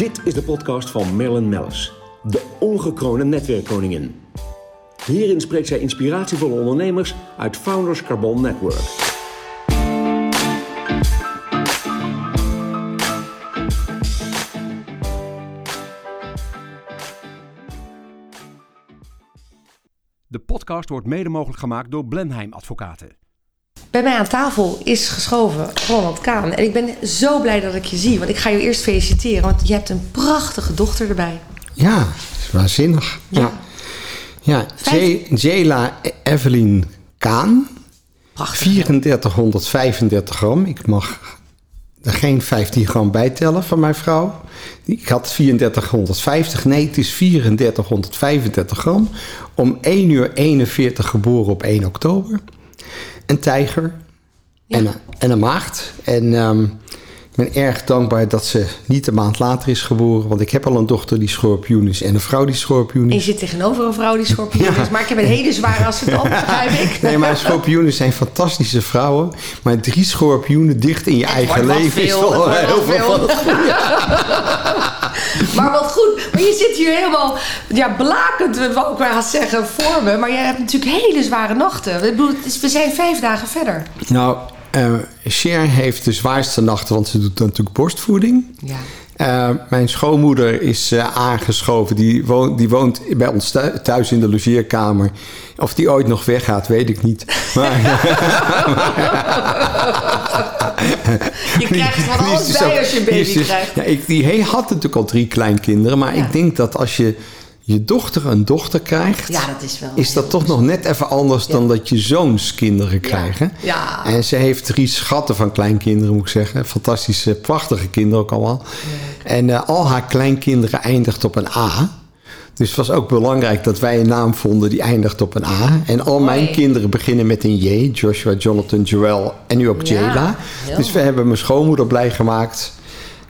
Dit is de podcast van Marilyn Mellis, de ongekroonde netwerkkoningin. Hierin spreekt zij inspiratievolle ondernemers uit Founders Carbon Network. De podcast wordt mede mogelijk gemaakt door Blenheim Advocaten. Bij mij aan tafel is geschoven Ronald Kaan. En ik ben zo blij dat ik je zie. Want ik ga je eerst feliciteren. Want je hebt een prachtige dochter erbij. Ja, dat is waanzinnig. Ja. Ja, Jela Evelyn Kaan. Prachtig. 3435 gram. Ik mag er geen 15 gram bij tellen van mijn vrouw. Ik had 3450. Nee, het is 3435 gram. Om 1 uur 41 geboren op 1 oktober. Een tijger. Ja. En, een, en een maagd. En ehm, ik ben erg dankbaar dat ze niet een maand later is geboren. Want ik heb al een dochter die schorpioen is. En een vrouw die schorpioen En je is. zit tegenover een vrouw die schorpioen is. Maar ik heb een hele zware ascendant, begrijp ik. Nee, maar schorpioenen zijn fantastische vrouwen. Maar drie schorpioenen dicht in je eigen leven is veel, wel heel veel Maar wat goed. Maar je zit hier helemaal ja, blakend, wou ik wel zeggen, voor me. Maar jij hebt natuurlijk hele zware nachten. We zijn vijf dagen verder. Nou, eh Cher heeft de zwaarste nachten, want ze doet natuurlijk borstvoeding. Ja. Eh, mijn schoonmoeder is eh, aangeschoven. Die woont, die woont bij ons thu- thuis in de logeerkamer. Of die ooit nog weggaat, weet ik niet. Maar, Je krijgt van alles bij als je baby krijgt. Ja, ik, die had natuurlijk al drie kleinkinderen. Maar Ja. ik denk dat als je je dochter een dochter krijgt... Ja, dat is wel is dat toch nog net even anders dan dat je zoons kinderen krijgen. Ja. En ze heeft drie schatten van kleinkinderen, moet ik zeggen. Fantastische, prachtige kinderen ook allemaal. En eh, al haar kleinkinderen eindigt op een A. Dus het was ook belangrijk dat wij een naam vonden die eindigt op een A. En al mijn kinderen beginnen met een J. Joshua, Jonathan, Joel en nu ook heel Dus we hebben mijn schoonmoeder blij gemaakt.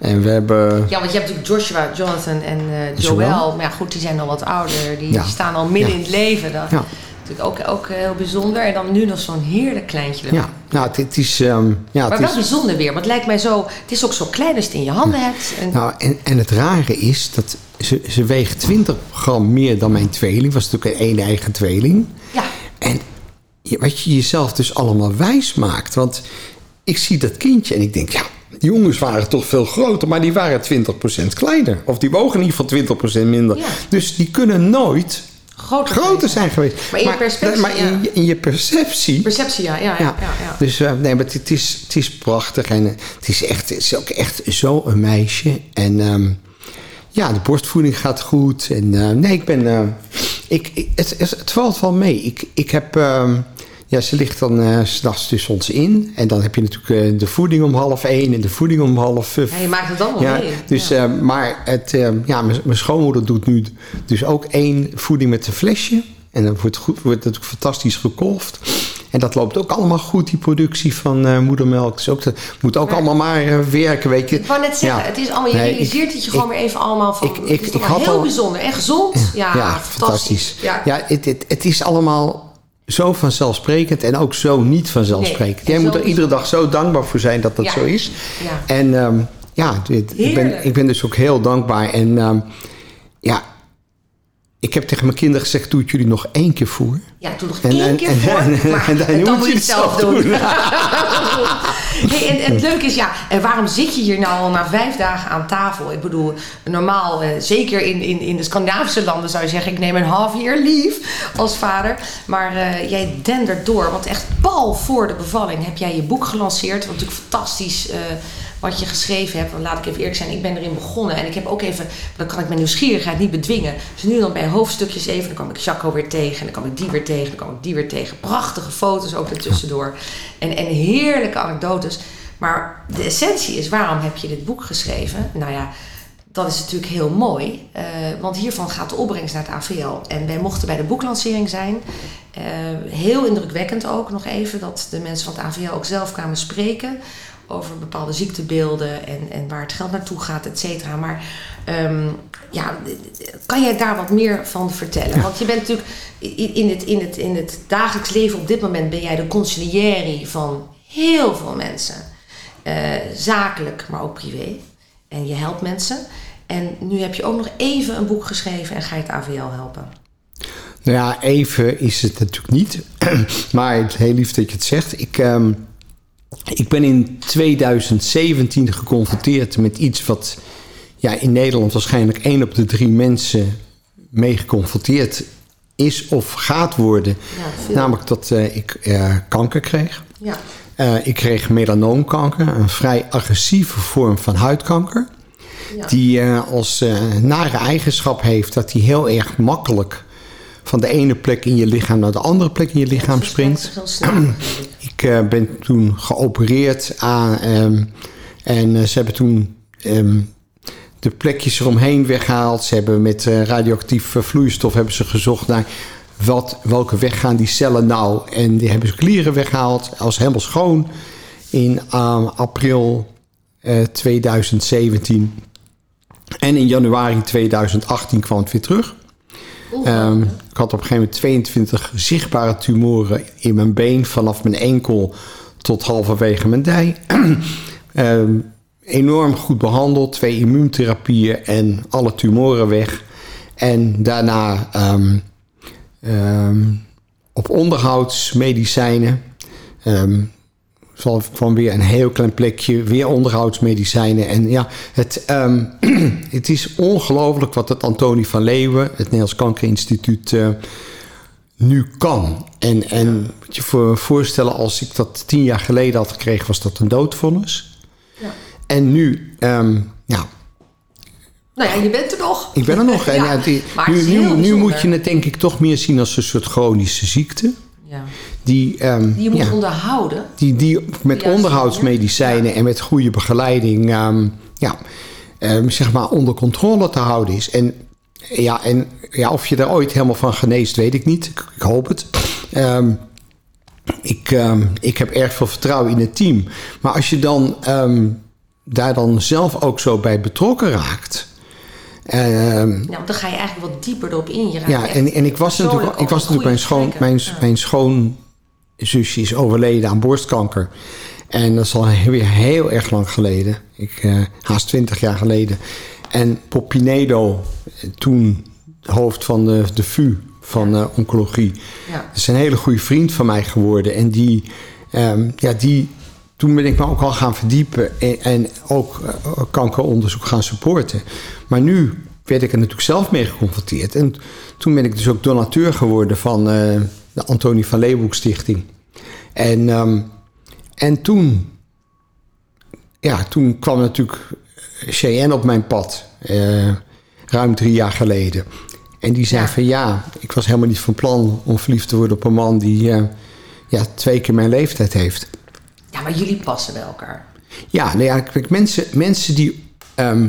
En we hebben... Ja, want je hebt natuurlijk Joshua, Jonathan en eh, Joel. Joel. Maar ja, goed, die zijn al wat ouder. Die Ja. staan al midden Ja. in het leven. Dat Ja. natuurlijk ook, ook heel bijzonder. En dan nu nog zo'n heerlijk kleintje. Ja, nou, het, is... ehm, ja, Maar het wel is bijzonder weer. Want het lijkt mij zo... Het is ook zo klein als je het in je handen hebt. En, Nou, en, en het rare is dat ze, ze weegt 20 gram meer dan mijn tweeling. Was natuurlijk een één eigen tweeling. ja, En je- wat je jezelf dus allemaal wijs maakt. Want ik zie dat kindje en ik denk, ja, die jongens waren toch veel groter, maar die waren 20% kleiner. Of die wogen in ieder geval 20% minder. Ja. Dus die kunnen nooit groter. groter zijn geweest. Maar in je perspectie, Maar in, ja. je- in je perceptie Perceptie, ja. Ja, ja, ja. dus eh, nee, maar het, is, het is prachtig en eh, het is, echt, het is ook echt zo een meisje. En ehm, ja, de borstvoeding gaat goed. En eh, nee, ik ben. ik, ik- het, het, het valt wel mee. Ik, ik heb. ehm, ja, ze ligt dan eh, s s'nachts tussen ons in. En dan heb je natuurlijk eh, de voeding om half één en de voeding om half vijf. Ja, je maakt het allemaal Ja, mee. dus, ja. eh, maar het, eh, ja, mijn schoonmoeder doet nu dus ook één voeding met een flesje. En dan wordt, goed, wordt natuurlijk fantastisch gekolfd. En dat loopt ook allemaal goed, die productie van eh, moedermelk. Dus ook, dat moet ook Maar- allemaal maar eh, werken, weet je. ik wou net zeggen, Ja. het is allemaal, je Nee, realiseert ik- het je gewoon weer even allemaal van. ik- ik- het is ik toch wel had heel al- bijzonder en gezond. Ja, Ja, fantastisch. Ja. Ja, het, het, het is allemaal zo vanzelfsprekend en ook zo niet vanzelfsprekend. Nee, Jij moet er iedere dag zo dankbaar voor zijn dat dat Ja. zo is. Ja. En ehm, ja, dit- ik, ben, ik ben dus ook heel dankbaar. En ehm, ja, ik heb tegen mijn kinderen gezegd, doe het jullie nog één keer voor. Ja, doe nog En- één en- keer en- voor. en- maar en dan moet je het zelf doen. hey, en, en het leuke is, ja, en waarom zit je hier nou al na vijf dagen aan tafel? Ik bedoel, normaal, eh, zeker in, in, in de Scandinavische landen zou je zeggen... ik neem een half year leave als vader. Maar eh, jij dendert door, want echt pal voor de bevalling heb jij je boek gelanceerd. Wat natuurlijk fantastisch... eh, wat je geschreven hebt, want laat ik even eerlijk zijn, ik ben erin begonnen. En ik heb ook even, dan kan ik mijn nieuwsgierigheid niet bedwingen. Dus nu dan bij hoofdstukjes even, dan kwam ik Jaco weer tegen, en dan kwam ik die weer tegen, dan kwam ik die weer tegen. Prachtige foto's ook ertussendoor. En, en heerlijke anekdotes. Maar de essentie is, waarom heb je dit boek geschreven? Nou ja, dat is natuurlijk heel mooi, eh, want hiervan gaat de opbrengst naar het AVL. En wij mochten bij de boeklancering zijn. Eh, heel indrukwekkend ook nog even dat de mensen van het AVL ook zelf kwamen spreken over bepaalde ziektebeelden en, en waar het geld naartoe gaat, et cetera. Maar ehm, ja, kan jij daar wat meer van vertellen? Want je bent natuurlijk in het, in, het, in het dagelijks leven op dit moment ben jij de conciliëri van heel veel mensen. Eh, zakelijk, maar ook privé. En je helpt mensen. En nu heb je ook nog even een boek geschreven en ga je het AVL helpen. Nou ja, even is het natuurlijk niet. maar heel lief dat je het zegt. Ik, ehm, ik ben in 2017 geconfronteerd met iets wat ja, in Nederland waarschijnlijk één op de drie mensen mee geconfronteerd is of gaat worden. Ja. Namelijk dat eh, ik eh, kanker kreeg. Ja. Eh, ik kreeg melanoomkanker, een vrij agressieve vorm van huidkanker. Ja. Die als nare eigenschap heeft dat die heel erg makkelijk van de ene plek in je lichaam naar de andere plek in je lichaam springt. ik. Eh, ben toen geopereerd aan, ehm, en eh, ze hebben toen ehm, de plekjes eromheen weggehaald. Ze hebben met eh, radioactieve vloeistof hebben ze gezocht naar wat, welke weg gaan die cellen nou. En die hebben ze klieren weggehaald als helemaal schoon in eh, april eh, 2017. En in januari 2018 kwam het weer terug. Ehm, ik had op een gegeven moment 22 zichtbare tumoren in mijn been, vanaf mijn enkel tot halverwege mijn dij. Ehm, enorm goed behandeld, twee immuuntherapieën en alle tumoren weg. En daarna ehm, op onderhoudsmedicijnen. Van, van weer een heel klein plekje, weer onderhoudsmedicijnen. En ja, het, ehm, het is ongelooflijk wat het Antonie van Leeuwen, het Nederlands Kankerinstituut, eh, nu kan. En, en moet je voor voorstellen, als ik dat tien jaar geleden had gekregen, was dat een doodvonnis. Ja. En nu, ehm, ja, Nou ja, je bent er nog. ik ben er nog. En Ja, ja, die- nu, nu, nu moet je het denk ik toch meer zien als een soort chronische ziekte. Ja. Die, ehm, Die je moet ja, onderhouden. die, die met onderhoudsmedicijnen ja. en met goede begeleiding ehm, ja, ehm, zeg maar onder controle te houden is. En, ja, en ja, of je er ooit helemaal van geneest, weet ik niet. Ik, ik hoop het. Ik, ik heb erg veel vertrouwen in het team. Maar als je dan daar dan zelf ook zo bij betrokken raakt. Ja, want dan ga je eigenlijk wat dieper erop in. Je raakt ja, en, en ik was natuurlijk, ik was natuurlijk mijn, schoon, mijn, gesprekken. mijn schoonzusje is overleden aan borstkanker. En dat is al weer heel erg lang geleden. Ik, eh, haast twintig jaar geleden. En Pop Pinedo, eh, toen hoofd van de, de VU van eh, oncologie. Ja. Dat is een hele goede vriend van mij geworden. En die, ehm, ja, die, toen ben ik me ook al gaan verdiepen en, en ook eh, kankeronderzoek gaan supporten. Maar nu werd ik er natuurlijk zelf mee geconfronteerd. En toen ben ik dus ook donateur geworden van eh, de Antonie van Leeuwenhoek Stichting. En, ehm, en toen, ja, toen kwam natuurlijk Cheyenne op mijn pad. eh, ruim drie jaar geleden. En die zei Ja. van ja, ik was helemaal niet van plan om verliefd te worden op een man die ja, twee keer mijn leeftijd heeft. Ja, maar jullie passen bij elkaar. Ja, nou ja, mensen, mensen die, ehm,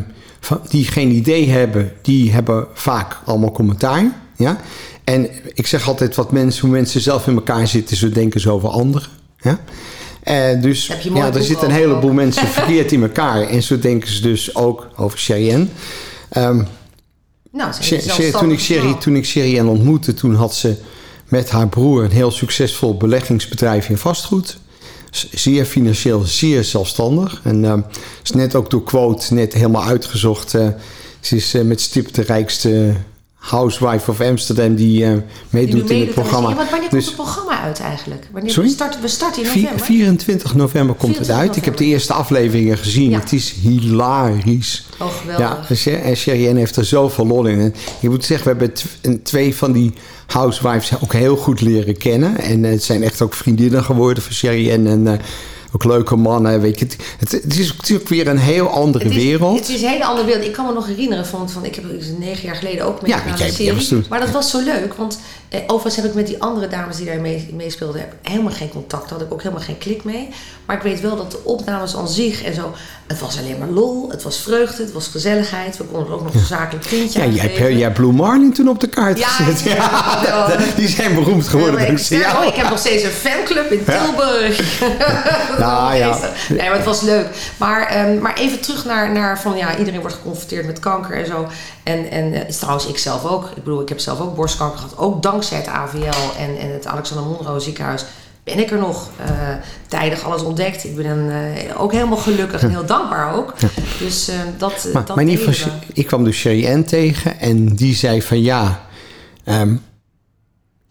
die geen idee hebben, die hebben vaak allemaal commentaar. Ja? En ik zeg altijd wat mensen, hoe mensen zelf in elkaar zitten, zo denken ze over anderen. Ja? Eh, dus ja, er zitten een heleboel mensen verkeerd in elkaar. En zo denken ze dus ook over Cheyenne. Ehm, Nou, ze toen, ik Sherry, toen ik Sherry ontmoette, toen had ze met haar broer een heel succesvol beleggingsbedrijf in vastgoed. Zeer financieel, zeer zelfstandig. En eh, is net ook door Quote net helemaal uitgezocht. eh, ze is eh, met stip de rijkste housewife of Amsterdam die eh, meedoet in het programma. Want wanneer Dus- komt het programma uit eigenlijk? Wanneer Sorry? We, starten, we starten in november. 24 november komt het 24 uit. Ik heb de eerste afleveringen gezien. Ja. Het is hilarisch. Oh, geweldig. Ja, en Sher- en Sherry heeft er zoveel lol in. En ik moet zeggen, we hebben twee van die housewives ook heel goed leren kennen. En eh, het zijn echt ook vriendinnen geworden van Sherry en, en eh, ook leuke mannen. Weet je. Het, het, is natuurlijk weer een heel andere Het is, wereld. Het is een hele andere wereld. Ik kan me nog herinneren van, van ik heb het negen jaar geleden ook Ja, meegedaan jij was serie. Maar dat was zo leuk, want eh, overigens heb ik met die andere dames die daar mee, meespeelden helemaal geen contact. Daar had ik ook helemaal geen klik mee. Maar ik weet wel dat de opnames aan zich en zo, het was alleen maar lol, het was vreugde, het was gezelligheid. We konden er ook nog een zakelijk vriendje ja, aan jij hebt, jij hebt Blue Marlin toen op de kaart Ja, gezet. ja, ja. die zijn beroemd geworden. Ja, ik, ik heb nog steeds een fanclub in Tilburg. Nou, ja. geestig. Nee, maar het was leuk. Maar, ehm, maar even terug naar, naar van ja, iedereen wordt geconfronteerd met kanker en zo. En, en eh, is trouwens ik zelf ook. Ik bedoel, ik heb zelf ook borstkanker gehad. Ook dankzij het AVL en, en het Alexander Monroe ziekenhuis ben ik er nog. eh, tijdig alles ontdekt. Ik ben eh, ook helemaal gelukkig en heel dankbaar ook. Dus eh, dat, Maar, dat maar in ieder geval, ik kwam dus Sherry Ann tegen en die zei van ja, ehm,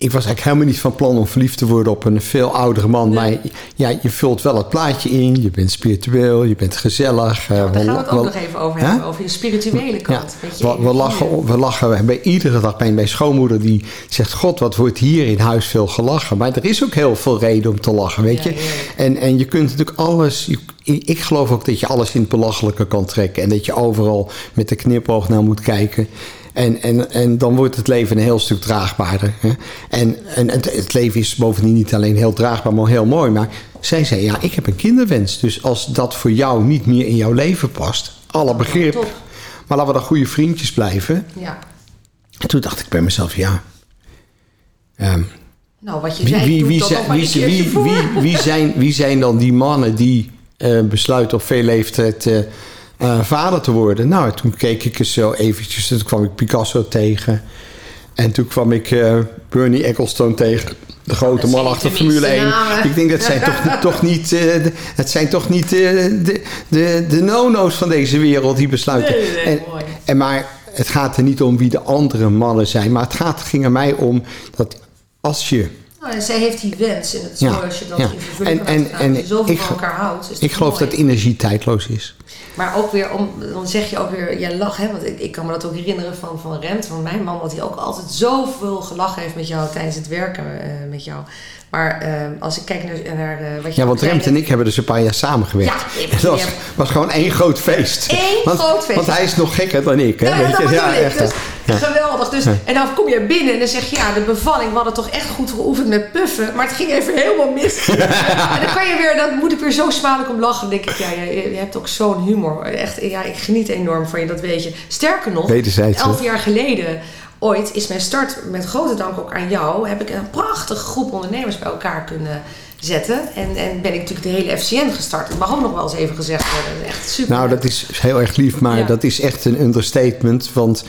ik was eigenlijk helemaal niet van plan om verliefd te worden op een veel oudere man. Maar ja, je vult wel het plaatje in, je bent spiritueel, je bent gezellig. eh, Daar gaan we het ook nog even over Hè? hebben. Over je spirituele kant. Je, we, we, lachen, we lachen bij iedere dag bij mijn schoonmoeder die zegt: God, wat wordt hier in huis veel gelachen. Maar er is ook heel veel reden om te lachen, weet Ja, je. En, en je kunt natuurlijk alles. je- ik geloof ook dat je alles in het belachelijke kan trekken. En dat je overal met de knipoog naar moet kijken. En, en, en dan wordt het leven een heel stuk draagbaarder. Hè? En, en het, het leven is bovendien niet alleen heel draagbaar, maar heel mooi. Maar zij zei: Ja, ik heb een kinderwens. Dus als dat voor jou niet meer in jouw leven past, alle begrip. Maar laten we dan goede vriendjes blijven. Ja. En toen dacht ik bij mezelf, ja. ehm, Nou, wat je wie, zei, wie, wie, zijn, wie, wie zijn, wie zijn dan die mannen die eh, besluiten op veel leeftijd eh, eh, vader te worden? Nou, toen keek ik eens zo eventjes. Toen kwam ik Picasso tegen. En toen kwam ik eh, Bernie Ecclestone tegen. De grote man achter Formule 1. namen. Ik denk dat zijn toch, toch niet, eh, de, het zijn toch niet de, de, de no-no's van deze wereld die besluiten. Nee, nee, en, mooi. en maar het gaat er niet om wie de andere mannen zijn. Maar het gaat, ging er mij om dat als je Nou, en zij heeft die wens. En het is Ja, mooi als je dat ja. in vervulling En- en- en zoveel ik van elkaar houdt. Is Ik geloof mooi. dat energie tijdloos is. Maar ook weer, om, dan zeg je ook weer, jij lacht, hè? Want ik, ik kan me dat ook herinneren van, van Rent, van mijn man, dat hij ook altijd zoveel gelachen heeft met jou tijdens het werken eh, met jou. Maar eh, als ik kijk naar, naar eh, wat je Ja, want Remt en ik hebben dus een paar jaar samengewerkt. Ja, dat was, was gewoon één groot feest. Want, groot feest. Want hij is nog gekker dan ik. Hè? Ja, weet dat je? ja, echt. Dus, Ja. Geweldig. Dus, En dan kom je binnen en dan zeg je, ja, de bevalling, we hadden toch echt goed geoefend met puffen. Maar het ging even helemaal mis. en dan kan je weer, dan moet ik weer zo smadelijk om lachen. Denk ik, ja, je, je hebt ook zo'n humor. Echt, ja, ik geniet enorm van je, dat weet je. Sterker nog, elf jaar geleden ooit is mijn start, met grote dank ook aan jou, heb ik een prachtige groep ondernemers bij elkaar kunnen zetten. En, en ben ik natuurlijk de hele FCN gestart. Dat mag ook nog wel eens even gezegd worden. Echt super. Nou, dat is heel erg lief, maar Ja. dat is echt een understatement. Want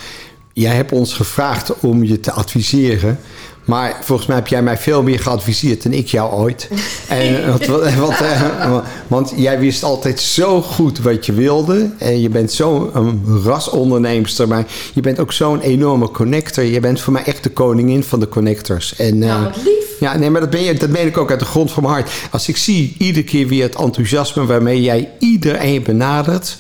jij hebt ons gevraagd om je te adviseren. Maar volgens mij heb jij mij veel meer geadviseerd dan ik jou ooit. En, want, want, eh, want jij wist altijd zo goed wat je wilde. En je bent zo'n rasonderneemster. Maar je bent ook zo'n enorme connector. Je bent voor mij echt de koningin van de connectors. En, Nou, eh, wat lief. ja, nee, maar dat, ben je, dat meen ik ook uit de grond van mijn hart. Als ik zie iedere keer weer het enthousiasme waarmee jij iedereen benadert.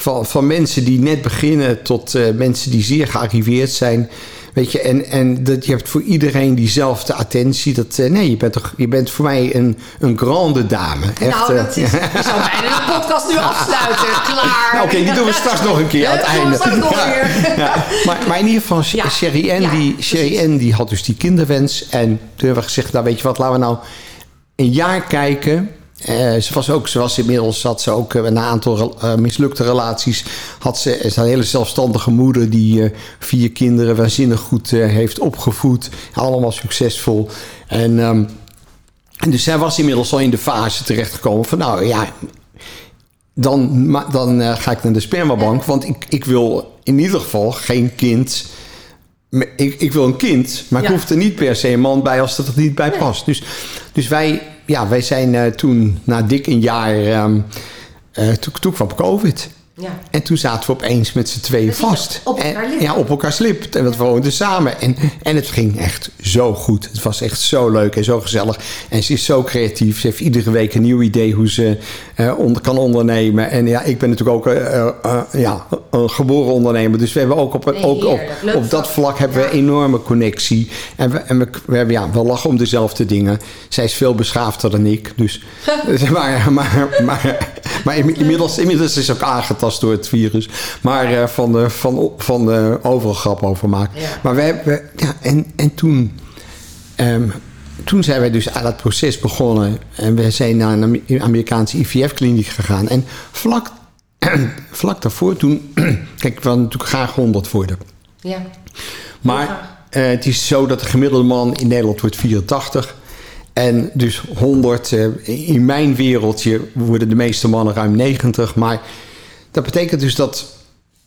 Van, van mensen die net beginnen tot eh, mensen die zeer gearriveerd zijn. Weet je, en, en dat je hebt voor iedereen diezelfde attentie. Dat, eh, nee, je bent, toch, je bent voor mij een, een grande dame. Echt, nou, eh, dat is, ik zou bijna de podcast nu afsluiten. Klaar. Nou, Oké, die doen we straks nog een keer aan het einde. straks nog Ja, weer. ja. Maar, maar in ieder geval, Ja. Sherry Ann, Ja, die. Sherry Ann die had dus die kinderwens. En toen hebben we gezegd, nou weet je wat, laten we nou een jaar kijken. Eh, ze was ook, ze was inmiddels, had ze ook eh, een aantal eh, mislukte relaties. Had ze, is een hele zelfstandige moeder die vier kinderen waanzinnig goed heeft opgevoed. Allemaal succesvol. En, ehm, en dus zij was inmiddels al in de fase terechtgekomen van, nou ja, dan, ma- dan ga ik naar de spermabank. Want ik, ik wil in ieder geval geen kind. Ik, ik wil een kind, maar ik hoef er niet per se een man bij als dat er niet bij past. Dus, dus wij, ja, wij zijn eh, toen na dik een jaar. ehm, eh, toen kwam COVID. Ja. En toen zaten we opeens met z'n tweeën vast. op elkaar en, ja, op elkaars lip. En we woonden samen. En, en het ging echt zo goed. Het was echt zo leuk en zo gezellig. En ze is zo creatief. Ze heeft iedere week een nieuw idee hoe ze eh, onder, kan ondernemen. En ja, ik ben natuurlijk ook eh, eh, ja, een geboren ondernemer. Dus we hebben ook op, Nee, ook op, dat vlak. hebben we een enorme connectie. En we, en we, we, hebben, ja, we lachen om dezelfde dingen. Zij is veel beschaafder dan ik. Dus, maar, maar, maar, maar inmiddels, inmiddels is ook aangetast door het virus. Maar eh, van, de, van, van overal grap over maken. Ja. Maar we hebben, ja, en, en toen, ehm, toen zijn wij dus aan het proces begonnen. En we zijn naar een Amer- Amerikaanse IVF-kliniek gegaan. En vlak, vlak daarvoor toen... Kijk, ik wil natuurlijk graag 100 worden. Ja. Maar eh, het is zo dat de gemiddelde man in Nederland wordt 84. En dus 100. eh, in mijn wereldje worden de meeste mannen ruim 90. Maar dat betekent dus dat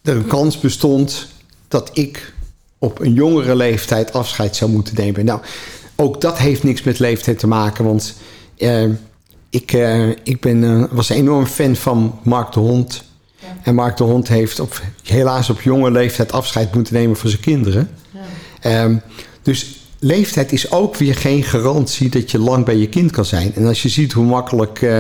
er een kans bestond dat ik op een jongere leeftijd afscheid zou moeten nemen. Nou, ook dat heeft niks met leeftijd te maken. Want eh, ik, eh, ik ben, eh, was een enorm fan van Mark de Hond. En Mark de Hond heeft op, helaas op jonge leeftijd afscheid moeten nemen van zijn kinderen. Ehm, dus leeftijd is ook weer geen garantie dat je lang bij je kind kan zijn. En als je ziet hoe makkelijk eh,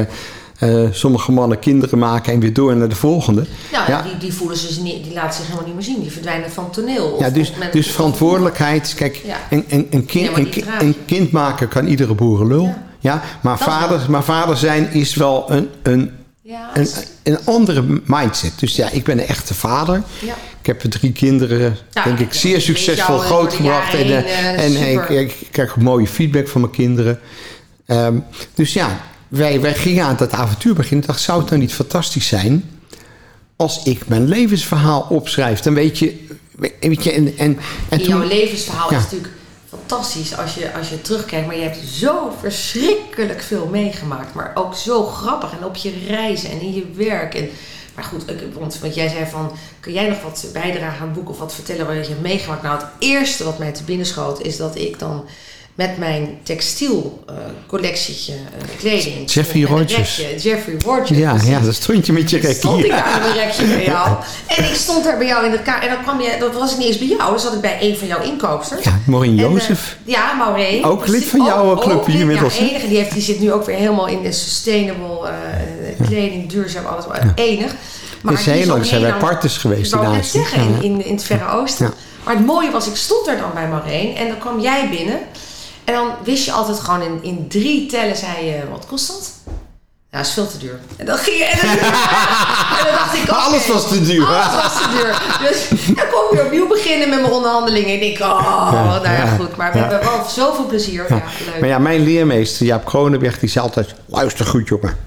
eh, sommige mannen kinderen maken en weer door naar de volgende. Nou, ja, die, die voelen ze niet, die laten zich helemaal niet meer zien. Die verdwijnen van het toneel. Of- ja, dus, dus verantwoordelijkheid. Kijk, Ja. een, een, een, kind, een, kind maken kan iedere boerenlul. Ja. Ja. maar, Dat vader, maar vader zijn is wel een, een, Ja, een, andere mindset. Dus ja, ik ben een echte vader. Ja. Ik heb drie kinderen, denk ik, zeer succesvol grootgebracht. En, jaren eh, eh, en eh, ik, krijg mooie feedback van mijn kinderen. Ehm, dus ja, wij, wij gingen aan dat avontuur beginnen. Ik dacht, zou het nou niet fantastisch zijn... als ik mijn levensverhaal opschrijf? Dan weet je... Weet je en, en, en In jouw toen, levensverhaal Ja. is natuurlijk fantastisch als je, als je terugkijkt. Maar je hebt zo verschrikkelijk veel meegemaakt. Maar ook zo grappig. En op je reizen en in je werk. En, maar goed, want, want jij zei van... Kun jij nog wat bijdragen aan het of wat vertellen wat je hebt meegemaakt? Nou, het eerste wat mij te binnen schoot is dat ik dan... Met mijn textiel eh, eh, kleding. Jeffrey een Rogers. rekje, Jeffrey Rogers. ja, ja, dat stond je met je rekje. Stond ik Ja. daar aan mijn rekje bij jou. En ik stond daar bij jou in de kamer. En dan kwam je, dat was ik niet eens bij jou. Dan zat ik bij een van jouw inkoopsters. Ja, Maureen En, eh, Jozef. ja, Maureen. Ook lid van jouw ook club lid, inmiddels, Ja, enige. Die, heeft, die zit nu ook weer helemaal in de sustainable eh, kleding, duurzaam, alles. Enig. Maar is die heel lang ook zijn wij partners geweest Ik wou Azië. zeggen, in, Ja. in, in het Verre Oosten. Ja. Maar het mooie was, ik stond er dan bij Maureen. En dan kwam jij binnen. En dan wist je altijd gewoon in, in drie tellen, zei je, wat kost dat? Ja, dat is veel te duur. En dan ging je... En dan, en dan dacht ik, Alles was te duur. Alles was te duur. Dus dan kon ik weer opnieuw beginnen met mijn onderhandelingen. En ik, oh, nou ja, ja, goed. Maar we ja. hebben wel zoveel plezier. Ja, leuk. Maar ja, mijn leermeester Jaap Kronenberg die zei altijd... Luister goed, jongen.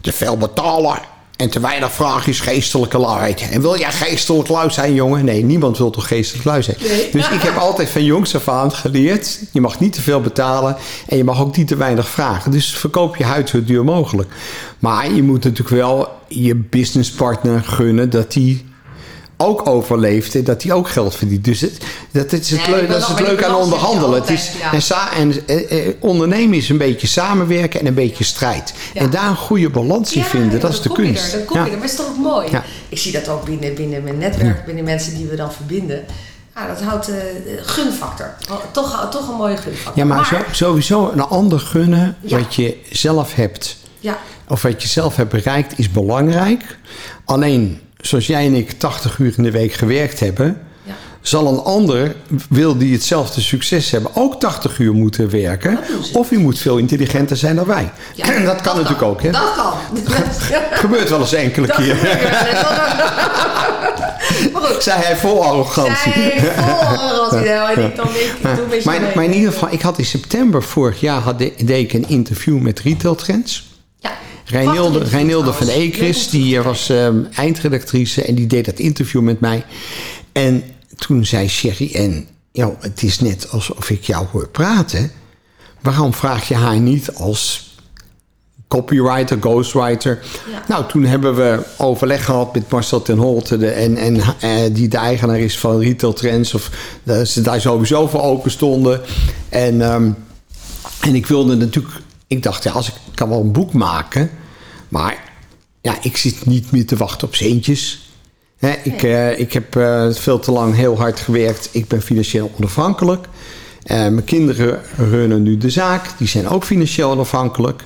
Te veel betalen en te weinig vragen is geestelijke luiheid. En wil jij geestelijk lui zijn, jongen? Nee, niemand wil toch geestelijk lui zijn? Nee. Dus ik heb altijd van jongs af aan geleerd... je mag niet te veel betalen en je mag ook niet te weinig vragen. Dus verkoop je huid zo duur mogelijk. Maar je moet natuurlijk wel je businesspartner gunnen... dat die ook overleeft en dat hij ook geld verdient. Dus het, dat, is het, Nee, leuk, die dat is het balans- leuke aan onderhandelen. Het is, ja. en sa- en eh, eh, ondernemen is een beetje samenwerken en een beetje strijd. Ja. En daar een goede balans in Ja, vinden, dat is de kunst. Er, dat kom Ja. je er. Maar is toch ook mooi? Ik zie dat ook binnen, binnen mijn netwerk, binnen mensen die we dan verbinden. Ja, dat houdt eh gunfactor. Toch, toch een mooie gunfactor. Ja, maar, sowieso een ander gunnen wat je zelf hebt, Ja, of wat je zelf hebt bereikt, is belangrijk. Alleen, zoals jij en ik 80 uur in de week gewerkt hebben, ja. zal een ander, wil die hetzelfde succes hebben, ook 80 uur moeten werken. Of je moet veel intelligenter zijn dan wij. Ja, dat kan natuurlijk ook, hè? Dat kan. Gebeurt wel eens enkele Dat keer. Maar goed, Zei hij vol arrogantie. zij vol arrogantie. Nou, en ik dan denk maar in ieder geval, ik had in september vorig jaar had de, deed ik een interview met Retail Trends. Ja, Reinilde, Reinilde van. Ekris, die eh, was ehm, eindredactrice en die deed dat interview met mij. En toen zei Sherry, en joh, het is net alsof ik jou hoor praten. Waarom vraag je haar niet als copywriter, ghostwriter? Ja. Nou, toen hebben we overleg gehad met Marcel ten Holte... De, en, en eh, die de eigenaar is van Retail Trends... of dat ze daar sowieso voor open stonden. En... ehm, en ik wilde natuurlijk, ik dacht, ja, als ik kan wel een boek maken, maar ja, ik zit niet meer te wachten op centjes. Hè, ik, eh, ik heb eh, veel te lang heel hard gewerkt. Ik ben financieel onafhankelijk. Eh, mijn kinderen runnen nu de zaak. Die zijn ook financieel onafhankelijk.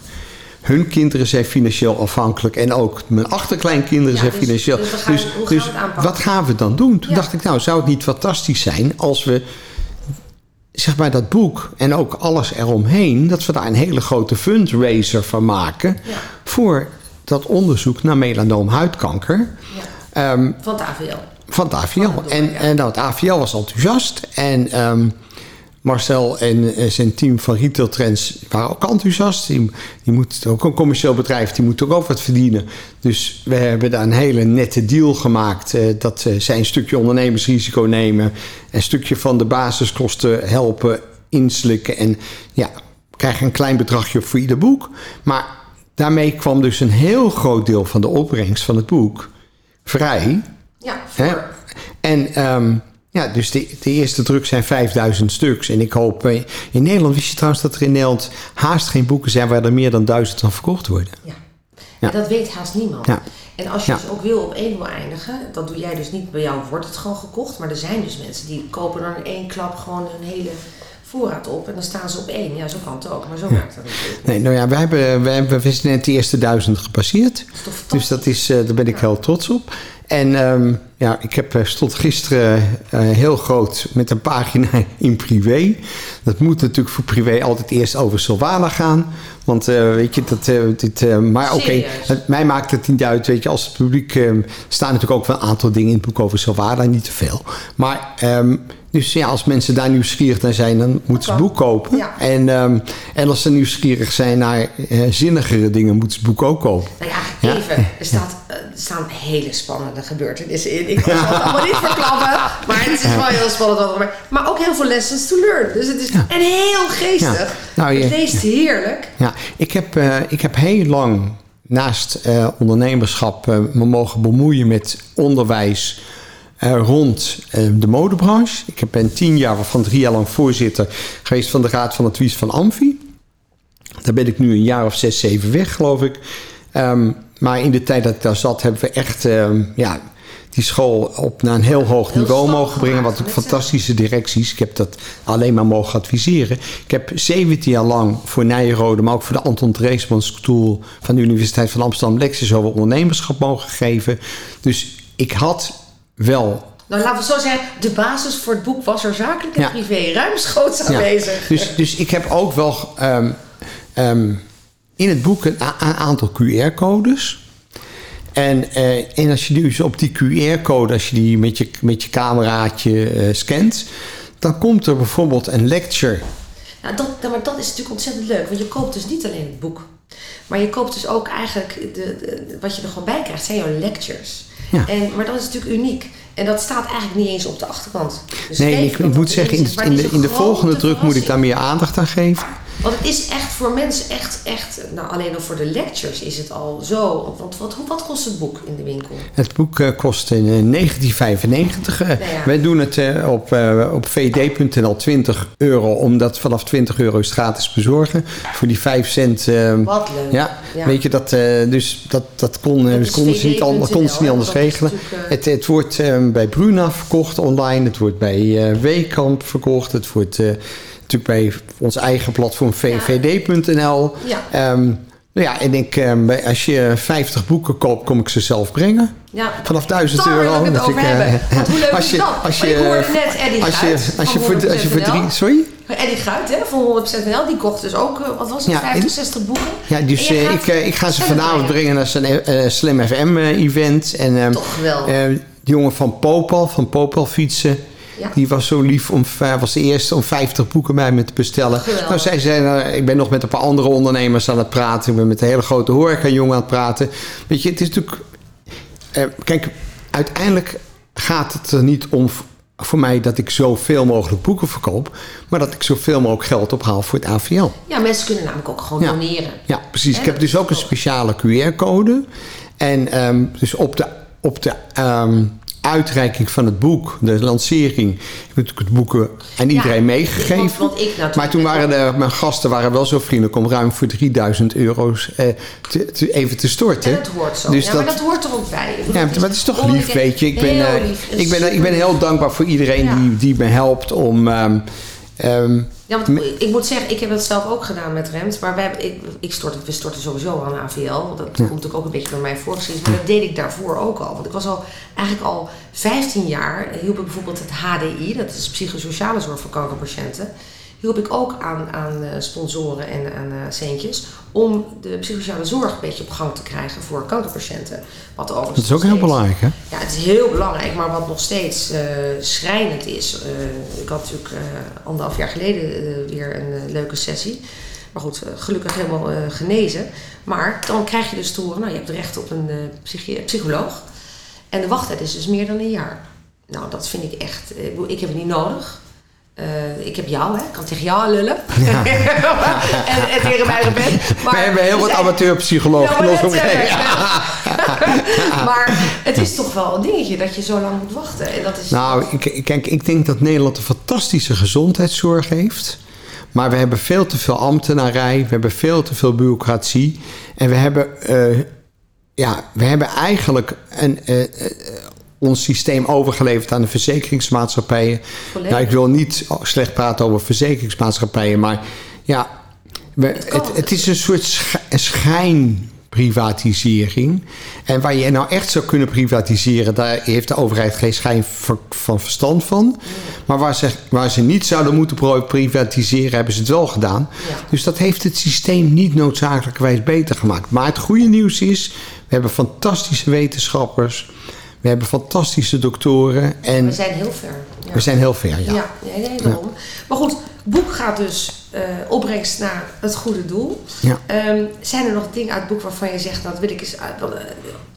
Hun kinderen zijn financieel afhankelijk. En ook mijn achterkleinkinderen Ja, zijn dus- financieel. dus gaan het aanpakken? wat gaan we dan doen? Toen Ja. dacht ik, nou, zou het niet fantastisch zijn als we zeg maar dat boek en ook alles eromheen, dat we daar een hele grote fundraiser van maken Ja. voor dat onderzoek naar melanoom huidkanker Ja, ehm, van het AVL. van het AVL. Van het En, en nou, het AVL was enthousiast en ehm, Marcel en eh, zijn team van Retail Trends waren ook enthousiast. Die, die moet ook een commercieel bedrijf, die moet ook, ook wat verdienen. Dus we hebben daar een hele nette deal gemaakt. eh, dat eh, zij een stukje ondernemersrisico nemen. Een stukje van de basiskosten helpen inslikken. En ja, krijgen een klein bedragje voor ieder boek. Maar daarmee kwam dus een heel groot deel van de opbrengst van het boek vrij. Ja, Hè? voor. En, ehm, Ja, dus de, de eerste druk zijn 5000 stuks. En ik hoop... eh, In Nederland wist je trouwens dat er in Nederland haast geen boeken zijn... waar er meer dan duizend van verkocht worden. Ja. Ja. En dat weet haast niemand. Ja. En als je Ja. dus ook wil op één wil eindigen, dat doe jij dus niet. Bij jou wordt het gewoon gekocht. Maar er zijn dus mensen die kopen dan in één klap gewoon hun hele voorraad op. En dan staan ze op één. Ja, zo kan het ook. Maar zo werkt dat natuurlijk. Nee, nou ja, wij hebben, wij hebben we zijn net de eerste duizend gepasseerd. Dat Dus dat is, eh, daar ben ik heel trots op. En ehm, ja, ik heb, eh, stond gisteren eh, heel groot met een pagina in privé. Dat moet natuurlijk voor privé altijd eerst over Solwana gaan. Want eh, weet je, dat, dit, maar oké, mij maakt het niet uit. Weet je, als het publiek, eh, er staan natuurlijk ook wel een aantal dingen in het boek over Solwana, niet te veel. Maar ehm, dus ja, als mensen daar nieuwsgierig naar zijn, dan moeten ze het boek kopen. Ja. En, ehm, en als ze nieuwsgierig zijn naar eh, zinnigere dingen, moeten ze het boek ook kopen. Nou ja, Ja. even. Er, staat, eh, er staan hele spannende gebeurtenissen in. Ik kan het allemaal niet verklappen. Maar het is wel heel spannend. wat er gebeurt. Maar ook heel veel lessons to learn. Dus het is en heel geestig. Nou, je- het leest heerlijk. Ja, ik heb, eh, ik heb heel lang naast ondernemerschap me mogen bemoeien met onderwijs rond eh, de modebranche. Ik ben tien jaar, van drie jaar lang voorzitter geweest van de Raad van Advies van Amfi. Daar ben ik nu een jaar of zes, zeven weg, geloof ik. Ehm, maar in de tijd dat ik daar zat, hebben we echt ehm, ja, die school op naar een heel hoog Heel niveau mogen brengen. Wat ook fantastische directies. Ik heb dat alleen maar mogen adviseren. Ik heb 17 jaar lang voor Nijrode, maar ook voor de Anton Dreesman School van de Universiteit van Amsterdam lecties over ondernemerschap mogen geven. Dus ik had wel Nou, laten we zo zeggen. De basis voor het boek was er zakelijk en Ja. privé ruimschoots aanwezig. Dus, dus ik heb ook wel ehm, ehm, in het boek een, aantal QR-codes. En, eh, en als je dus op die QR-code, als je die met je, met je cameraatje eh, scant, dan komt er bijvoorbeeld een lecture. Nou, dat, nou, maar dat is natuurlijk ontzettend leuk. Want je koopt dus niet alleen het boek. Maar je koopt dus ook eigenlijk... De, de- wat je er gewoon bij krijgt, zijn jouw lectures. Ja. En, maar dat is natuurlijk uniek. En dat staat eigenlijk niet eens op de achterkant. Dus Nee, ik, moet zeggen, in, de, in de volgende druk moet ik daar meer aandacht aan geven. Want het is echt voor mensen echt, echt... Nou, alleen al voor de lectures is het al zo... Want wat, wat kost het boek in de winkel? Het boek eh, kost in eh, 1995. Eh, ja. Wij doen het eh, op, eh, op vd.nl 20 euro, omdat vanaf 20 euro is het gratis bezorgen. Voor die 5 cent. eh, Wat leuk. Ja, Ja. weet je, dat, eh, dus dat, dat kon, eh, Dat konden ze niet, ze niet anders regelen. eh, Het, het wordt eh, bij Bruna verkocht online. Het wordt bij eh Weekamp verkocht. Het wordt eh, natuurlijk bij ons eigen platform vvd.nl. Ja. Ehm, nou ja, en ik, eh, bij- als je 50 boeken koopt, kom ik ze zelf brengen. Ja, Vanaf 1000 daar euro. het over ik, eh, hebben. Want hoe leuk als is je- dat? als je- ik hoorde net Eddie Als je, Guit als je, voor, als je voor 100% drie... Sorry? Eddie Guit hè, van 100% NL, die kocht dus ook, eh, wat was het, Ja, 50, en- 60 boeken. Ja, dus eh, ik, ik ga ze vanavond brengen. naar zijn Slim FM event. En, ehm, Toch de jongen van Popal, van Popal fietsen. Ja. Die was zo lief om was de eerste om 50 boeken bij me te bestellen. Geweldig. Nou, zij zei, nou, ik ben nog met een paar andere ondernemers aan het praten. Ik ben met een hele grote horeca-jongen aan het praten. Weet je, het is natuurlijk... eh, kijk, uiteindelijk gaat het er niet om voor mij dat ik zoveel mogelijk boeken verkoop. Maar dat ik zoveel mogelijk geld ophaal voor het AVL. Ja, mensen kunnen namelijk ook gewoon Ja. doneren. Ja, precies. Ik heb dus ook een speciale QR-code. En ehm, dus op de, op de ehm, uitreiking van het boek, de lancering, heb ik natuurlijk het boeken aan iedereen Ja, meegegeven. want- want ik natuurlijk maar toen waren de, mijn gasten waren wel zo vriendelijk om ruim voor 3000 euro's eh, te, te- even te storten. En dat hoort zo. Dus ja, maar dat hoort er ook bij. Ik ja, maar het is toch lief, weet je. Ik ben, Heel eh, ik ben, ik ben heel dankbaar voor iedereen Ja. die, die me helpt om... ehm, ehm, Ja, want ik moet zeggen, ik heb dat zelf ook gedaan met Remt. Maar wij, hebben- ik, ik stort, we storten sowieso aan AVL. want Dat komt natuurlijk ook een beetje door mijn voorgeschiedenis. Maar dat deed ik daarvoor ook al. Want ik was al eigenlijk al 15 jaar... hielp ik bijvoorbeeld het HDI, dat is psychosociale zorg voor kankerpatiënten... hielp ik ook aan, aan eh, sponsoren en aan eh, centjes... om de psychosociale zorg een beetje op gang te krijgen voor kankerpatiënten. Wat overigens dat is ook heel belangrijk, hè? ja, het is heel belangrijk, maar wat nog steeds eh, schrijnend is. ik had natuurlijk anderhalf jaar geleden weer een leuke sessie. Maar goed, gelukkig helemaal genezen. Maar dan krijg je dus te horen, nou je hebt recht op een psycholoog. En de wachttijd is dus meer dan een jaar. Nou, dat vind ik echt. ik heb het niet nodig. Eh, ik heb jou, hè? Ik kan tegen jou lullen. en, en tegen mij bent. We hebben heel wat amateurpsychologen ja, maar ik. maar het is toch wel een dingetje dat je zo lang moet wachten. En dat is, Nou, ik, kijk, ik denk dat Nederland een fantastische gezondheidszorg heeft. Maar we hebben veel te veel ambtenarij, we hebben veel te veel bureaucratie. En we hebben, eh, ja, we hebben eigenlijk een, eh, ons systeem overgeleverd aan de verzekeringsmaatschappijen. Volledig. Nou, ik wil niet slecht praten over verzekeringsmaatschappijen, maar ja, we, het, het is een soort sch- schijnprivatisering. En waar je nou echt zou kunnen privatiseren, daar heeft de overheid geen schijn van, verstand van. Maar waar ze, waar ze niet zouden moeten privatiseren, hebben ze het wel gedaan. Ja. Dus dat heeft het systeem niet noodzakelijkerwijs beter gemaakt. Maar het goede nieuws is, we hebben fantastische wetenschappers. We hebben fantastische doktoren. En we zijn heel ver. Ja. we zijn heel ver, ja. Ja, nee, nee, daarom. Maar goed, het boek gaat dus eh, opbrengst naar het goede doel. Ja. Ehm, zijn er nog dingen uit het boek waarvan je zegt, dat wil ik eens uit- wel, eh,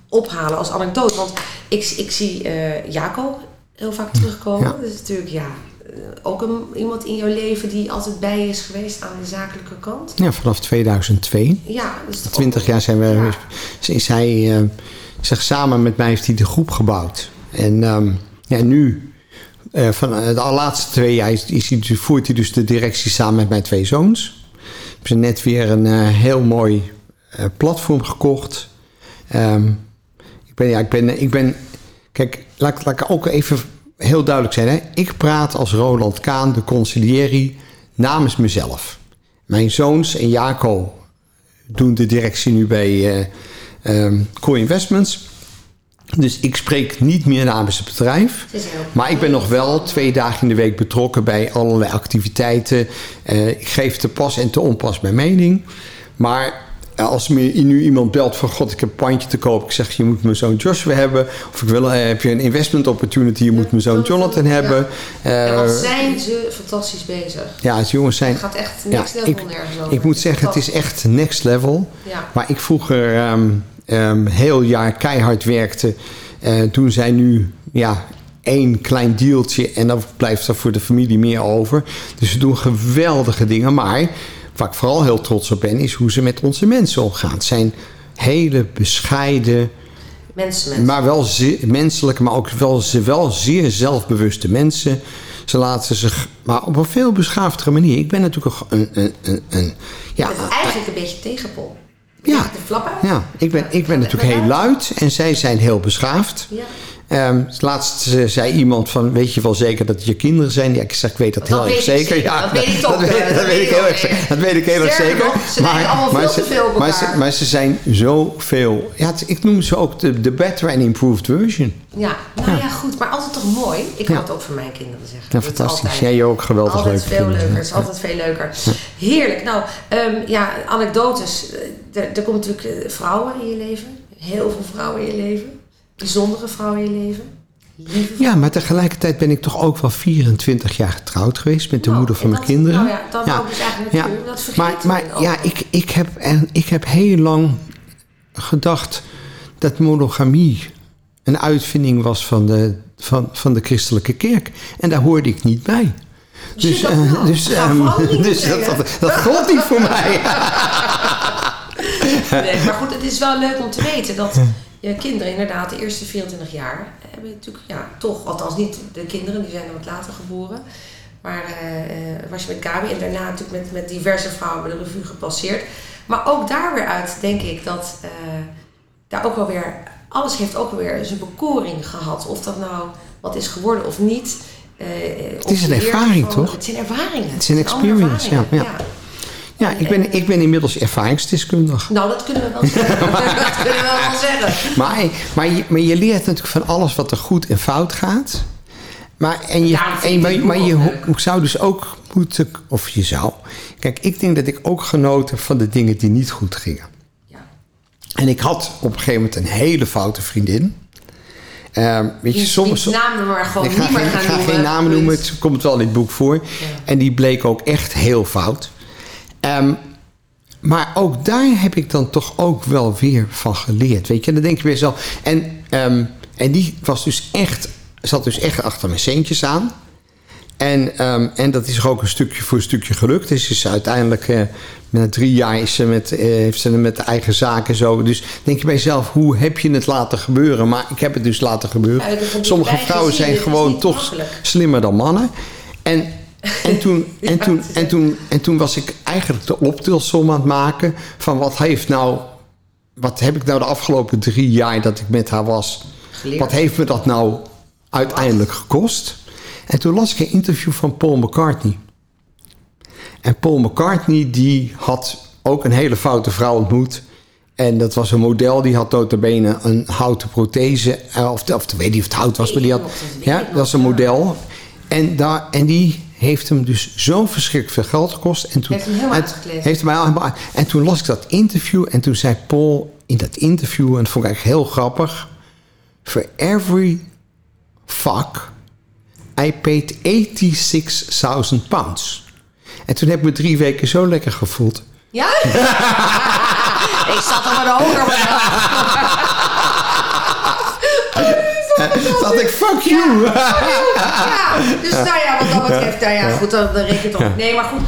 ophalen als anekdote? Want ik, ik zie eh Jaco heel vaak terugkomen. Ja. Dat is natuurlijk ja, eh, ook een, iemand in jouw leven die altijd bij je is geweest aan de zakelijke kant. Ja, vanaf 2002. Ja, dus toch ook- 20 jaar zijn we. Ja. Is hij, eh, zeg, samen met mij heeft hij de groep gebouwd. En ehm, ja, nu, eh, van de laatste twee jaar, is, dus- voert hij dus de directie samen met mijn twee zoons. Hebben ze net weer een eh, heel mooi eh, platform gekocht. Ehm, ik ben, ja, ik ben, ik ben. Kijk, laat, laat ik ook even heel duidelijk zijn. Hè? Ik praat als Roland Kaan, de conciliëri, namens mezelf. Mijn zoons en Jaco doen de directie nu bij ehm, Core Investments. Dus ik spreek niet meer namens het bedrijf. Maar ik ben nog wel twee dagen in de week betrokken bij allerlei activiteiten. Eh, ik geef te pas en te onpas mijn mening. Maar eh, als me nu iemand belt van... God, ik heb een pandje te koop. Ik zeg, je moet mijn zoon Joshua hebben. Of ik wil, eh, heb je een investment opportunity. Je moet mijn zoon Jonathan hebben. En wat zijn ze fantastisch bezig. ja, het jongens zijn... Het gaat echt Ja, next level ik, nergens over. ik moet zeggen, het is echt next level. Ja. Waar ik vroeger ehm ehm, heel jaar keihard werkte, eh, doen zij nu ja, één klein deeltje en dan blijft er voor de familie meer over. Dus ze doen geweldige dingen. Maar waar ik vooral heel trots op ben, is hoe ze met onze mensen omgaan. Het zijn hele bescheiden, Mensen, mensen. maar wel zeer, menselijke, maar ook wel, ze wel zeer zelfbewuste mensen. Ze laten zich, maar op een veel beschaafdere manier. Ik ben natuurlijk een, een, een, een ja, Het is eigenlijk een beetje tegenpol. Ja. De ja, ik ben, ik ben natuurlijk heel luid en zij zijn heel beschaafd. Ja. Ehm, laatst zei iemand van, weet je wel zeker dat het je kinderen zijn? Ja, ik zeg, ik weet dat, Dat heel erg zeker. zeker. Ja, Dat weet ik toch, Dat weet, dat ik heel erg, eh. dat weet ik heel erg zeker. ze lijken allemaal veel te veel maar, ze, maar zijn zoveel... Ja, het- ik noem ze ook de, de better and improved version. Ja, nou ja. goed, maar altijd toch mooi. Ik Ja. het ook voor mijn kinderen zeggen. Ja, fantastisch. Jij ook geweldig Altijd leuke veel leuker. Het is altijd veel leuker. Heerlijk. Nou, ehm, ja, anekdotes. Eh, Er, er komen natuurlijk eh, vrouwen in je leven. Heel veel vrouwen in je leven. Bijzondere vrouwen in je leven. Lieve Ja, maar tegelijkertijd ben ik toch ook wel 24 jaar getrouwd geweest met de Nou, moeder van mijn dat- kinderen. nou ja, dat wou ik dus eigenlijk ja. natuurlijk, dat maar, maar ja, ik, ik, heb, en ik heb heel lang gedacht dat monogamie een uitvinding was van de, van, van de christelijke kerk. En daar hoorde ik niet bij. Dus, dat eh, wel? dus, ehm, niet dus dat, dat, dat gold niet voor mij. Nee, maar goed, het is wel leuk om te weten dat je kinderen inderdaad de eerste 24 jaar hebben natuurlijk, ja, toch, althans niet de kinderen, die zijn er wat later geboren. Maar eh, eh, was je met Gabi en daarna natuurlijk met, met diverse vrouwen de revue gepasseerd. Maar ook daar weer uit denk ik dat eh, daar ook wel weer, alles heeft ook weer zijn bekoring gehad. Of dat nou wat is geworden of niet. Eh, Het is een ervaring, toch? Het zijn ervaringen. Het is een experience, ja, ja. Ja, ik ben, ik ben inmiddels ervaringsdeskundig. Nou, dat kunnen we wel zeggen. dat kunnen we wel zeggen. Maar, maar, je, maar je leert natuurlijk van alles wat er goed en fout gaat. Maar, en je, Ja, en, maar, je leuk. zou dus ook moeten... Of je zou... Kijk, ik denk dat ik ook genoten van de dingen die niet goed gingen. Ja. En ik had op een gegeven moment een hele foute vriendin. Ehm, weet je, Niet, soms... niet namen maar gewoon ik ga, niet meer geen, gaan noemen. geen namen noemen, het komt wel in het boek voor. En die bleek ook echt heel fout. Ehm, maar ook daar heb ik dan toch ook wel weer van geleerd. Weet je, dan denk je weer zo. En, ehm, en die was dus echt, zat dus echt achter mijn centjes aan. En, ehm, en dat is ook een stukje voor een stukje gelukt. Dus is uiteindelijk, eh, na drie jaar, is ze met, eh, heeft ze met de eigen zaken zo. Dus denk je bij jezelf, hoe heb je het laten gebeuren? Maar ik heb het dus laten gebeuren. Sommige vrouwen zijn is gewoon toch slimmer dan mannen. En, en, toen, en, toen, en, toen, en toen was ik eigenlijk de optelsom aan het maken van wat heeft nou. Wat heb ik nou de afgelopen drie jaar dat ik met haar was? Geleerd. Wat heeft me dat nou uiteindelijk gekost? En toen las ik een interview van Paul McCartney. En Paul McCartney die had ook een hele foute vrouw ontmoet. En dat was een model, die had notabene een houten prothese. eh, Of, of weet niet of het hout was, maar die had... Ja, dat was een model. En, daar, en die heeft hem dus zo verschrikkelijk veel geld gekost. En toen, Heeft hem helemaal uitgekleed. heeft hem helemaal- En toen las ik dat interview en toen zei Paul in dat interview... en dat vond ik eigenlijk heel grappig... For every fuck, I paid 86.000 pounds. En toen heb ik me drie weken zo lekker gevoeld. Ja? ik zat er wat hoger. Dat ik fuck you. Ja, dus nou ja, wat dat betreft, nou ja, goed, dan, dan reken je het op. Nee, maar goed,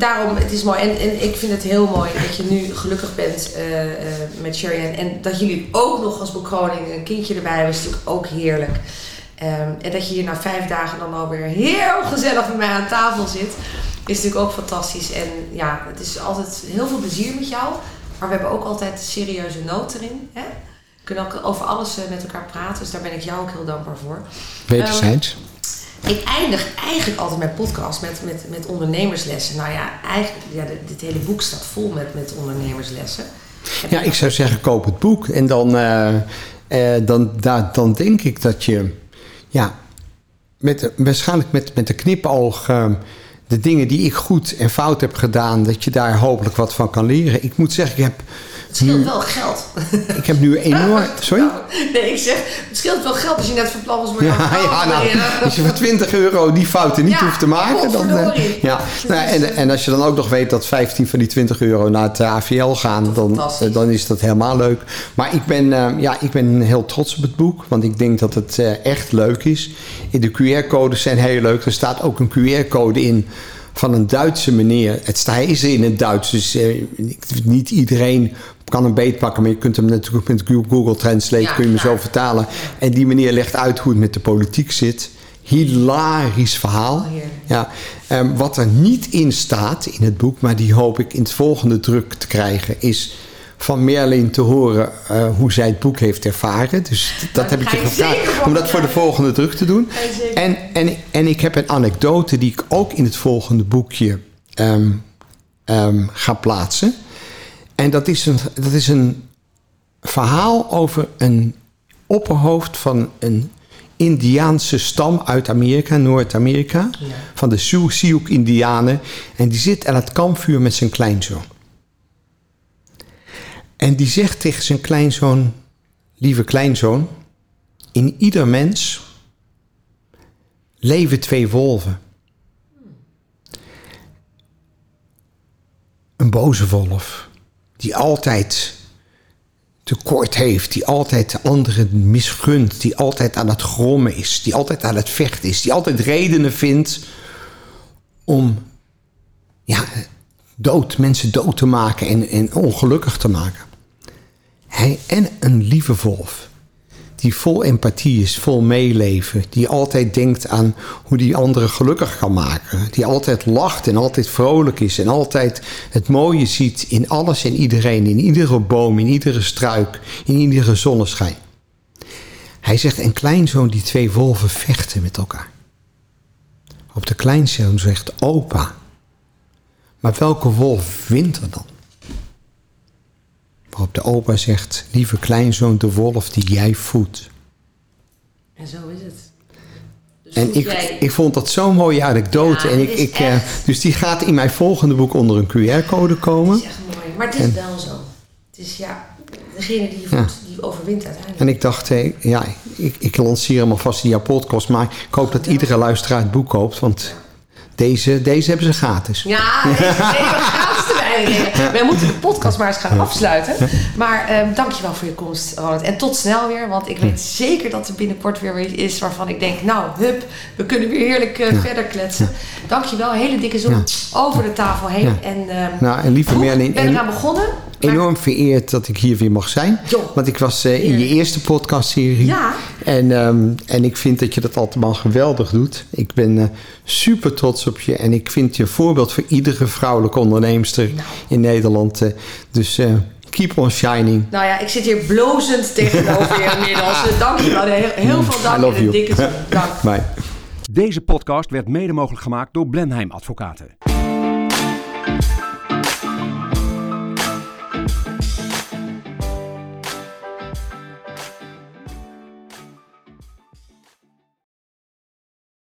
daarom, het is mooi. En, en ik vind het heel mooi dat je nu gelukkig bent eh, eh, met Sherry. En, dat jullie ook nog als bekroning een kindje erbij hebben, is natuurlijk ook heerlijk. Ehm, en dat je hier na vijf dagen dan alweer heel gezellig met mij aan tafel zit, is natuurlijk ook fantastisch. En ja, het is altijd heel veel plezier met jou. Maar we hebben ook altijd serieuze noot erin. Hè? Kunnen ook over alles eh, met elkaar praten, dus daar ben ik jou ook heel dankbaar voor. Wederzijds. Ik eindig eigenlijk altijd mijn podcast met, met, met ondernemerslessen. Nou ja, eigenlijk, ja, dit, hele boek staat vol met, met ondernemerslessen. Ja, ik zou zeggen, koop het boek. En dan, eh, eh, dan, daar, dan denk ik dat je... Ja, met, waarschijnlijk met, met de knipoog... eh, de dingen die ik goed en fout heb gedaan... dat je daar hopelijk wat van kan leren. Ik moet zeggen, ik heb Het scheelt wel geld. ik heb nu enorm... Sorry? Nee, ik zeg, het scheelt wel geld als je net van plan was Ja, ja nou, als je voor 20 euro die fouten niet Ja, hoeft te maken, dan. eh, ja. Nou, en, en als je dan ook nog weet dat 15 van die 20 euro naar het AVL gaan, dan, eh, dan is dat helemaal leuk. Maar ik ben, eh, ja, ik ben heel trots op het boek, want ik denk dat het eh, echt leuk is. In de QR-codes zijn heel leuk. Er staat ook een QR-code in van een Duitse meneer. Het staat is in het Duits, dus eh, niet iedereen kan hem beetpakken. Maar je kunt hem natuurlijk met Google Translate Ja, kun je hem zo vertalen. En die meneer legt uit hoe het met de politiek zit. Hilarisch verhaal. Oh. Ja, ehm, wat er niet in staat in het boek, maar die hoop ik in het volgende druk te krijgen, is van Merlin te horen eh, hoe zij het boek heeft ervaren. Dus dat heb ik je gevraagd om dat voor de volgende druk te doen. En, en, en ik heb een anekdote die ik ook in het volgende boekje ehm, ehm, ga plaatsen. En dat is, een, dat is een verhaal over een opperhoofd van een Indiaanse stam uit Amerika, Noord-Amerika. Ja. Van de Sioux- Sioux-Indianen. En die zit aan het kampvuur met zijn kleinzoon. En die zegt tegen zijn kleinzoon: Lieve kleinzoon, in ieder mens leven twee wolven. Een boze wolf, die altijd tekort heeft, die altijd de anderen misgunt, die altijd aan het grommen is, die altijd aan het vechten is, die altijd redenen vindt om ja, dood, mensen dood te maken en, en ongelukkig te maken. Hij, en een lieve wolf. Die vol empathie is, vol meeleven. Die altijd denkt aan hoe die anderen gelukkig kan maken. Die altijd lacht en altijd vrolijk is. En altijd het mooie ziet in alles en iedereen. In iedere boom, in iedere struik, in iedere zonneschijn. Hij zegt, een kleinzoon die twee wolven vechten met elkaar. Op de kleinzoon zegt opa. Maar welke wolf wint er dan? Waarop de opa zegt, lieve kleinzoon, de wolf die jij voedt. En zo is het. Dus En ik, jij- ik vond dat zo'n mooie anekdote. Ja, en ik, ik, eh, dus die gaat in mijn volgende boek onder een QR-code komen. Het is echt mooi. Maar het is wel zo. Het is ja, degene die je voedt, die overwint uiteindelijk. En ik dacht, hé, ja, ik, ik lanceer hem alvast in jouw podcast. Maar ik hoop dat iedere luisteraar het boek koopt. Want deze, deze hebben ze gratis. Ja, deze deze erbij. nee, wij moeten de podcast maar eens gaan afsluiten. Maar um, dankjewel voor je komst, Ronald. En tot snel weer, want ik weet zeker dat er binnenkort weer iets is waarvan ik denk, nou, hup, we kunnen weer heerlijk uh, verder kletsen. Dankjewel, hele dikke zoen over de tafel heen. En, um, nou, en lieve Merlin, ben eraan begonnen. Enorm vereerd dat ik hier weer mag zijn. Jo. Want ik was uh, in je eerste podcastserie. Ja. En, um, en ik vind dat je dat allemaal geweldig doet. Ik ben uh, super trots op je. En ik vind je een voorbeeld voor iedere vrouwelijke onderneemster nou. in Nederland. Uh, dus keep on shining. Nou ja, ik zit hier blozend tegenover je inmiddels. Dank je wel. Heel, heel veel dank I love en een dikke. Dank. Bye. Deze podcast werd mede mogelijk gemaakt door Blenheim Advocaten.